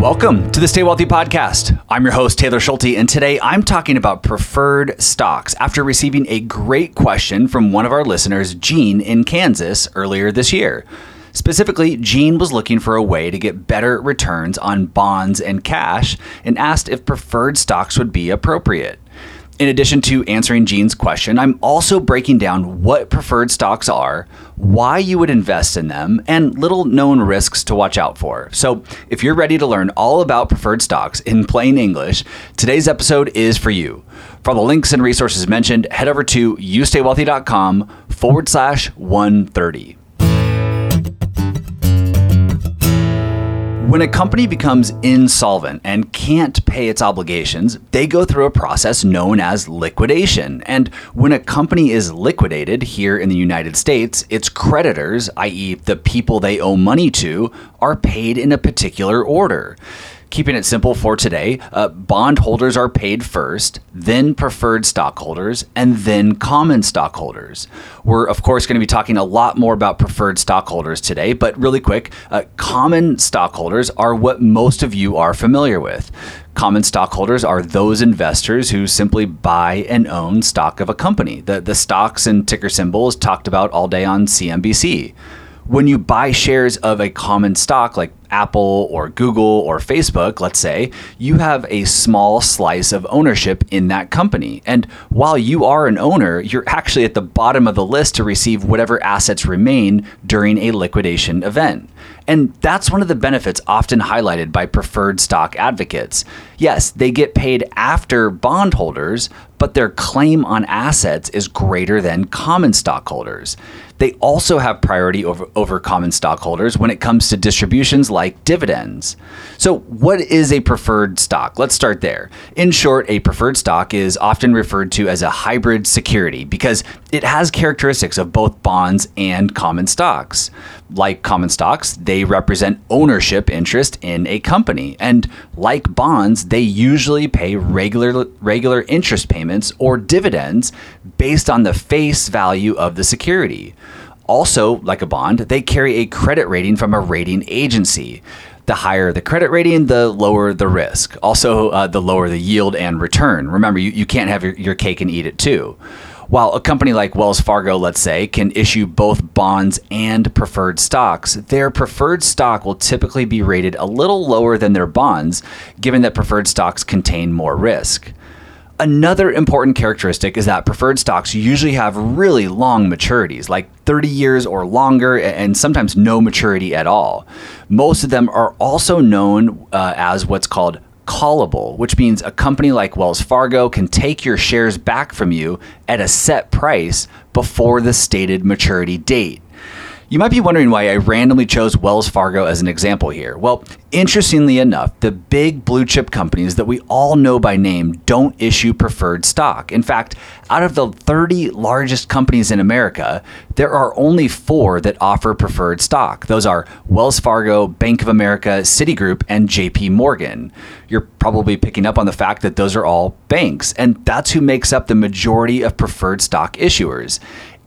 Welcome to the Stay Wealthy Podcast. I'm your host, Taylor Schulte, and today I'm talking about preferred stocks after receiving a great question from one of our listeners, Gene, in Kansas earlier this year. Specifically, Gene was looking for a way to get better returns on bonds and cash and asked if preferred stocks would be appropriate. In addition to answering Gene's question, I'm also breaking down what preferred stocks are, why you would invest in them, and little known risks to watch out for. So, if you're ready to learn all about preferred stocks in plain English, today's episode is for you. For the links and resources mentioned, head over to youstaywealthy.com forward slash 130. When a company becomes insolvent and can't pay its obligations, they go through a process known as liquidation. And when a company is liquidated here in the United States, its creditors, i.e., the people they owe money to, are paid in a particular order. Keeping it simple for today, uh, bondholders are paid first, then preferred stockholders, and then common stockholders. We're, of course, going to be talking a lot more about preferred stockholders today, but really quick, uh, common stockholders are what most of you are familiar with. Common stockholders are those investors who simply buy and own stock of a company. The, the stocks and ticker symbols talked about all day on CNBC when you buy shares of a common stock like Apple or Google or Facebook, let's say, you have a small slice of ownership in that company. And while you are an owner, you're actually at the bottom of the list to receive whatever assets remain during a liquidation event. And that's one of the benefits often highlighted by preferred stock advocates. Yes, they get paid after bondholders, but their claim on assets is greater than common stockholders. They also have priority over, over common stockholders when it comes to distributions like dividends. So, what is a preferred stock? Let's start there. In short, a preferred stock is often referred to as a hybrid security because it has characteristics of both bonds and common stocks. Like common stocks, they represent ownership interest in a company. And like bonds, they usually pay regular, regular interest payments or dividends based on the face value of the security. Also, like a bond, they carry a credit rating from a rating agency. The higher the credit rating, the lower the risk. Also, uh, the lower the yield and return. Remember, you, you can't have your, your cake and eat it too. While a company like Wells Fargo, let's say, can issue both bonds and preferred stocks, their preferred stock will typically be rated a little lower than their bonds, given that preferred stocks contain more risk. Another important characteristic is that preferred stocks usually have really long maturities, like 30 years or longer, and sometimes no maturity at all. Most of them are also known uh, as what's called callable, which means a company like Wells Fargo can take your shares back from you at a set price before the stated maturity date. You might be wondering why I randomly chose Wells Fargo as an example here. Well, interestingly enough, the big blue chip companies that we all know by name don't issue preferred stock. In fact, out of the 30 largest companies in America, there are only four that offer preferred stock. Those are Wells Fargo, Bank of America, Citigroup, and JP Morgan. You're probably picking up on the fact that those are all banks, and that's who makes up the majority of preferred stock issuers.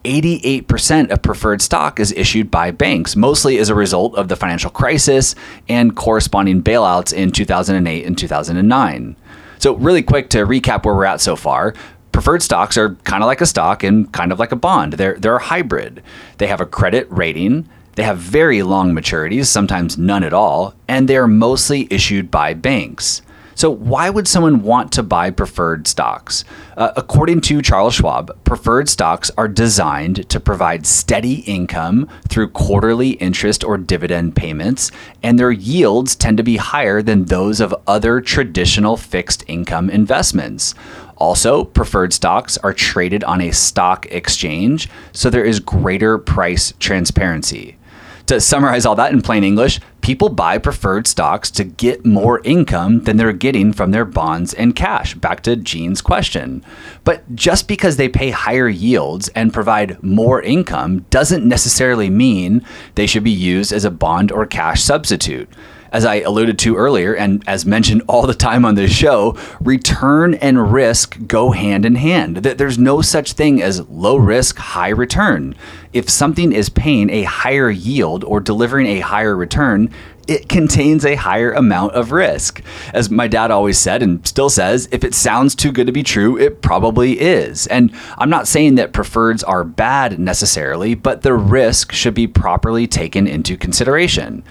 88% of preferred stock is issued by banks, mostly as a result of the financial crisis and corresponding bailouts in 2008 and 2009. So, really quick to recap where we're at so far. Preferred stocks are kind of like a stock and kind of like a bond. They're, they're a hybrid. They have a credit rating, they have very long maturities, sometimes none at all, and they're mostly issued by banks. So, why would someone want to buy preferred stocks? Uh, according to Charles Schwab, preferred stocks are designed to provide steady income through quarterly interest or dividend payments, and their yields tend to be higher than those of other traditional fixed income investments. Also, preferred stocks are traded on a stock exchange, so there is greater price transparency. To summarize all that in plain English, people buy preferred stocks to get more income than they're getting from their bonds and cash. Back to Gene's question. But just because they pay higher yields and provide more income doesn't necessarily mean they should be used as a bond or cash substitute as I alluded to earlier, and as mentioned all the time on this show, return and risk go hand in hand. That there's no such thing as low risk, high return. If something is paying a higher yield or delivering a higher return, it contains a higher amount of risk. As my dad always said and still says, if it sounds too good to be true, it probably is. And I'm not saying that preferreds are bad necessarily, but the risk should be properly taken into consideration.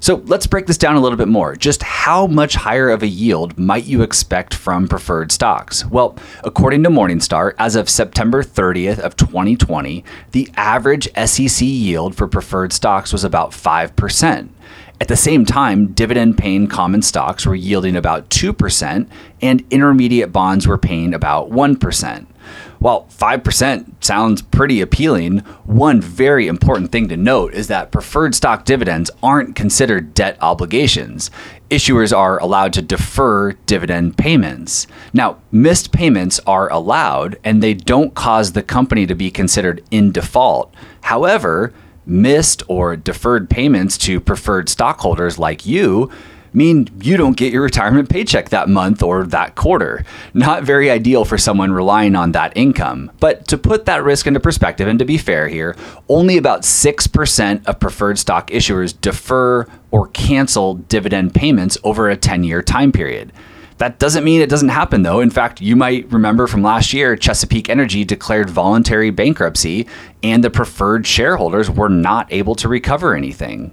So let's break this down a little bit more. Just how much higher of a yield might you expect from preferred stocks? Well, according to Morningstar, as of September 30th of 2020, the average SEC yield for preferred stocks was about 5%. At the same time, dividend paying common stocks were yielding about 2%, and intermediate bonds were paying about 1%. While 5% sounds pretty appealing, one very important thing to note is that preferred stock dividends aren't considered debt obligations. Issuers are allowed to defer dividend payments. Now, missed payments are allowed and they don't cause the company to be considered in default. However, missed or deferred payments to preferred stockholders like you mean you don't get your retirement paycheck that month or that quarter. Not very ideal for someone relying on that income. But to put that risk into perspective and to be fair here, only about 6% of preferred stock issuers defer or cancel dividend payments over a 10 year time period. That doesn't mean it doesn't happen, though. In fact, you might remember from last year, Chesapeake Energy declared voluntary bankruptcy, and the preferred shareholders were not able to recover anything.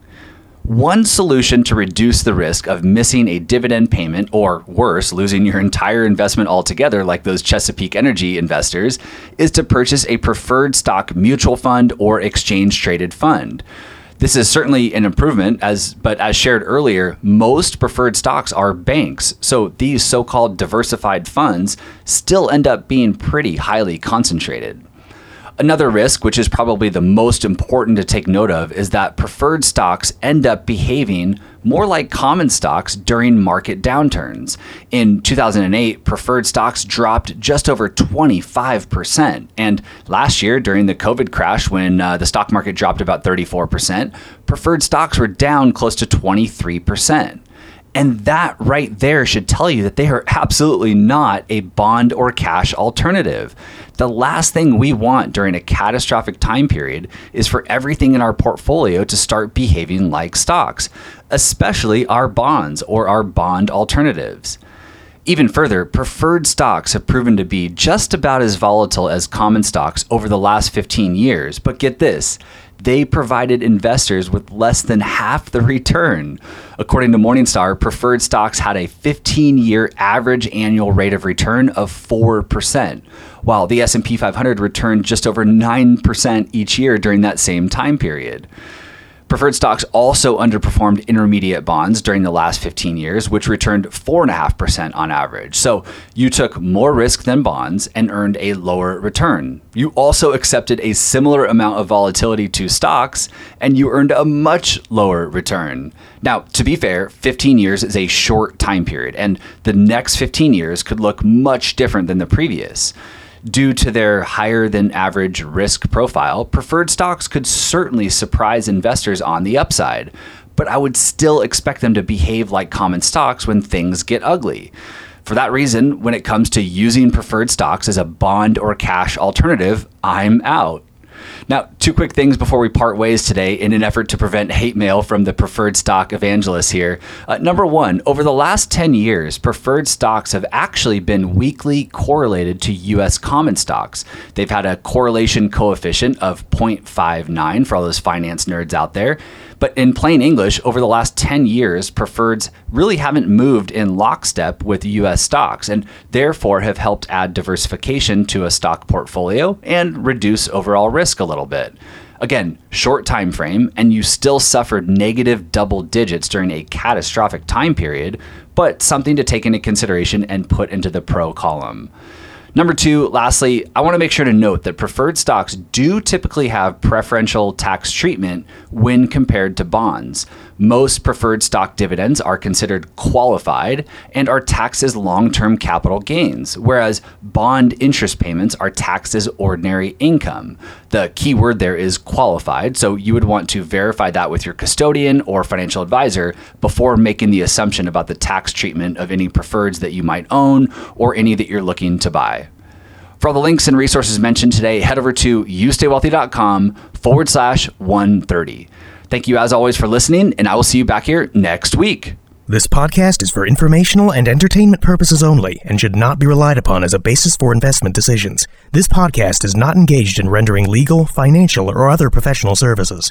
One solution to reduce the risk of missing a dividend payment, or worse, losing your entire investment altogether, like those Chesapeake Energy investors, is to purchase a preferred stock mutual fund or exchange traded fund. This is certainly an improvement as but as shared earlier, most preferred stocks are banks. So these so-called diversified funds still end up being pretty highly concentrated. Another risk, which is probably the most important to take note of, is that preferred stocks end up behaving more like common stocks during market downturns. In 2008, preferred stocks dropped just over 25%. And last year, during the COVID crash, when uh, the stock market dropped about 34%, preferred stocks were down close to 23%. And that right there should tell you that they are absolutely not a bond or cash alternative. The last thing we want during a catastrophic time period is for everything in our portfolio to start behaving like stocks, especially our bonds or our bond alternatives. Even further, preferred stocks have proven to be just about as volatile as common stocks over the last 15 years. But get this they provided investors with less than half the return. According to Morningstar, preferred stocks had a 15-year average annual rate of return of 4%, while the S&P 500 returned just over 9% each year during that same time period. Preferred stocks also underperformed intermediate bonds during the last 15 years, which returned 4.5% on average. So you took more risk than bonds and earned a lower return. You also accepted a similar amount of volatility to stocks, and you earned a much lower return. Now, to be fair, 15 years is a short time period, and the next 15 years could look much different than the previous. Due to their higher than average risk profile, preferred stocks could certainly surprise investors on the upside, but I would still expect them to behave like common stocks when things get ugly. For that reason, when it comes to using preferred stocks as a bond or cash alternative, I'm out. Now, two quick things before we part ways today in an effort to prevent hate mail from the preferred stock evangelists here. Uh, number one, over the last 10 years, preferred stocks have actually been weakly correlated to U.S. common stocks. They've had a correlation coefficient of 0.59 for all those finance nerds out there. But in plain English, over the last 10 years, preferreds really haven't moved in lockstep with US stocks and therefore have helped add diversification to a stock portfolio and reduce overall risk a little bit. Again, short time frame, and you still suffered negative double digits during a catastrophic time period, but something to take into consideration and put into the pro column. Number two, lastly, I want to make sure to note that preferred stocks do typically have preferential tax treatment when compared to bonds. Most preferred stock dividends are considered qualified and are taxed as long term capital gains, whereas bond interest payments are taxed as ordinary income. The key word there is qualified, so you would want to verify that with your custodian or financial advisor before making the assumption about the tax treatment of any preferreds that you might own or any that you're looking to buy. For all the links and resources mentioned today, head over to youstaywealthy.com forward slash 130. Thank you as always for listening, and I will see you back here next week. This podcast is for informational and entertainment purposes only and should not be relied upon as a basis for investment decisions. This podcast is not engaged in rendering legal, financial, or other professional services.